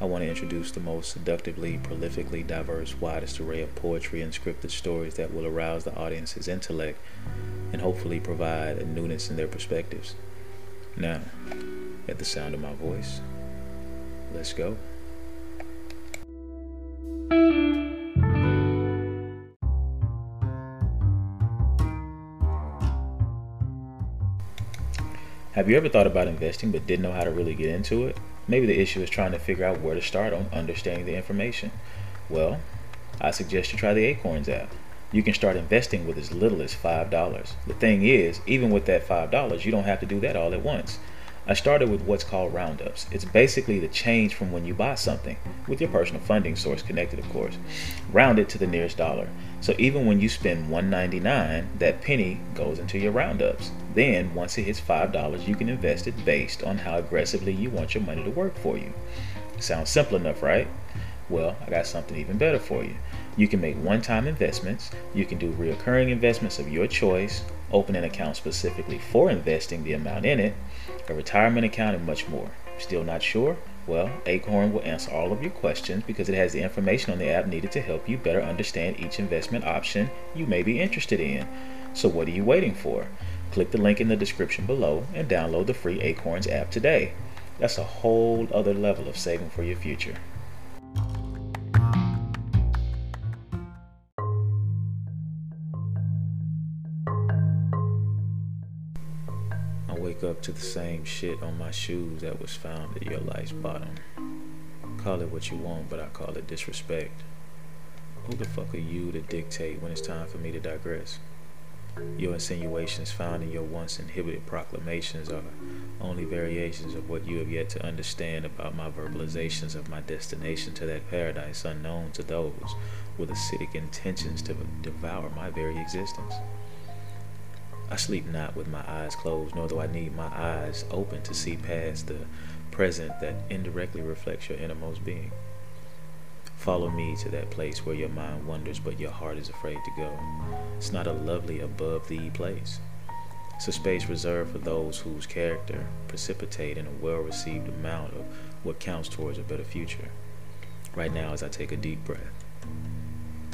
I want to introduce the most seductively, prolifically diverse, widest array of poetry and scripted stories that will arouse the audience's intellect and hopefully provide a newness in their perspectives. Now, at the sound of my voice, let's go. Have you ever thought about investing but didn't know how to really get into it? Maybe the issue is trying to figure out where to start on understanding the information. Well, I suggest you try the Acorns app. You can start investing with as little as $5. The thing is, even with that $5, you don't have to do that all at once. I started with what's called roundups. It's basically the change from when you buy something, with your personal funding source connected, of course. Round it to the nearest dollar. So even when you spend $1.99, that penny goes into your roundups. Then, once it hits $5, you can invest it based on how aggressively you want your money to work for you. Sounds simple enough, right? Well, I got something even better for you. You can make one time investments, you can do recurring investments of your choice, open an account specifically for investing the amount in it, a retirement account, and much more. Still not sure? Well, Acorn will answer all of your questions because it has the information on the app needed to help you better understand each investment option you may be interested in. So, what are you waiting for? Click the link in the description below and download the free Acorns app today. That's a whole other level of saving for your future. I wake up to the same shit on my shoes that was found at your life's bottom. Call it what you want, but I call it disrespect. Who the fuck are you to dictate when it's time for me to digress? Your insinuations found in your once inhibited proclamations are only variations of what you have yet to understand about my verbalizations of my destination to that paradise unknown to those with acidic intentions to devour my very existence. I sleep not with my eyes closed, nor do I need my eyes open to see past the present that indirectly reflects your innermost being. Follow me to that place where your mind wanders, but your heart is afraid to go. It's not a lovely above thee place. It's a space reserved for those whose character precipitate in a well received amount of what counts towards a better future. Right now, as I take a deep breath,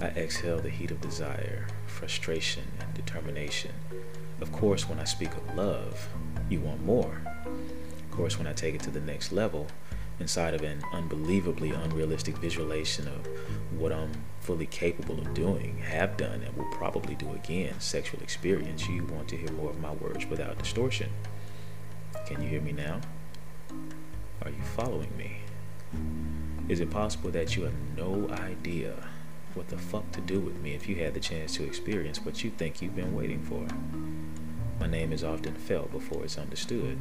I exhale the heat of desire, frustration, and determination of course, when I speak of love, you want more. Of course, when I take it to the next level, inside of an unbelievably unrealistic visualization of what I'm fully capable of doing, have done, and will probably do again, sexual experience, you want to hear more of my words without distortion. Can you hear me now? Are you following me? Is it possible that you have no idea what the fuck to do with me if you had the chance to experience what you think you've been waiting for? My name is often felt before it's understood,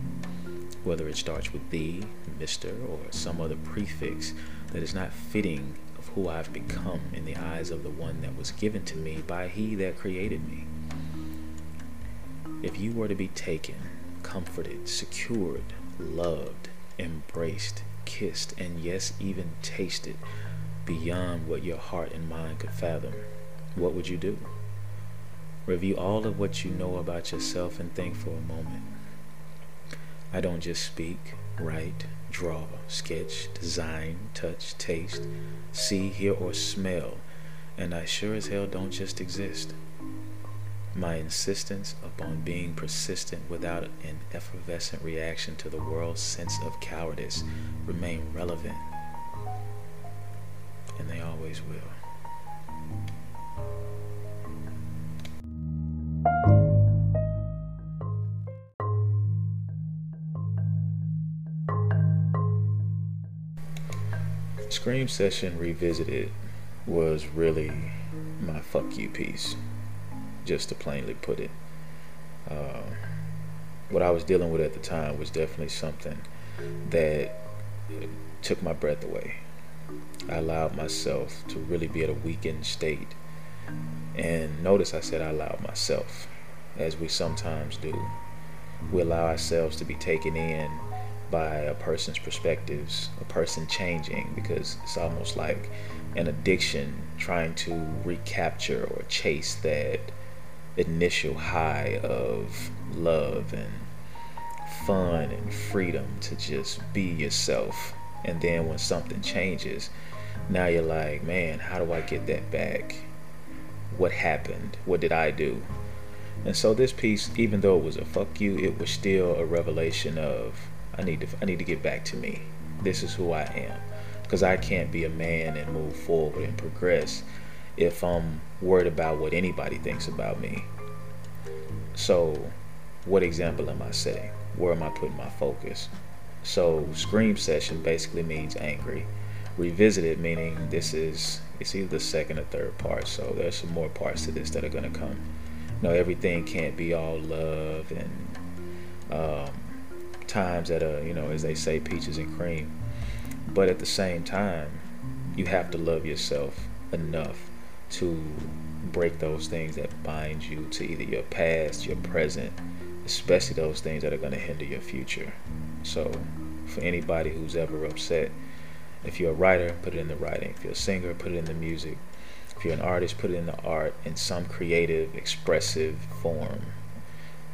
whether it starts with thee, Mr., or some other prefix that is not fitting of who I've become in the eyes of the one that was given to me by he that created me. If you were to be taken, comforted, secured, loved, embraced, kissed, and yes, even tasted beyond what your heart and mind could fathom, what would you do? Review all of what you know about yourself and think for a moment. I don't just speak, write, draw, sketch, design, touch, taste, see, hear, or smell, and I sure as hell don't just exist. My insistence upon being persistent without an effervescent reaction to the world's sense of cowardice remain relevant, and they always will. Scream Session Revisited was really my fuck you piece, just to plainly put it. Uh, what I was dealing with at the time was definitely something that took my breath away. I allowed myself to really be at a weakened state. And notice I said I allowed myself, as we sometimes do. We allow ourselves to be taken in by a person's perspectives, a person changing, because it's almost like an addiction trying to recapture or chase that initial high of love and fun and freedom to just be yourself. And then when something changes, now you're like, man, how do I get that back? What happened? What did I do? And so this piece, even though it was a fuck you, it was still a revelation of I need to I need to get back to me. This is who I am. Because I can't be a man and move forward and progress if I'm worried about what anybody thinks about me. So, what example am I setting? Where am I putting my focus? So, scream session basically means angry. Revisited meaning this is it's either the second or third part. So there's some more parts to this that are gonna come. You know, everything can't be all love and um, times that are, you know, as they say, peaches and cream. But at the same time, you have to love yourself enough to break those things that bind you to either your past, your present, especially those things that are going to hinder your future. So, for anybody who's ever upset, if you're a writer, put it in the writing. If you're a singer, put it in the music. If you're an artist, put it in the art in some creative, expressive form.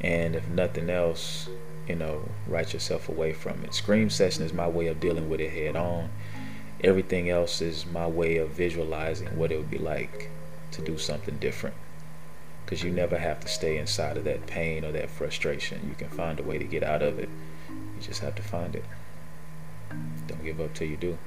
And if nothing else, you know, write yourself away from it. Scream session is my way of dealing with it head on. Everything else is my way of visualizing what it would be like to do something different. Because you never have to stay inside of that pain or that frustration. You can find a way to get out of it. You just have to find it. Don't give up till you do.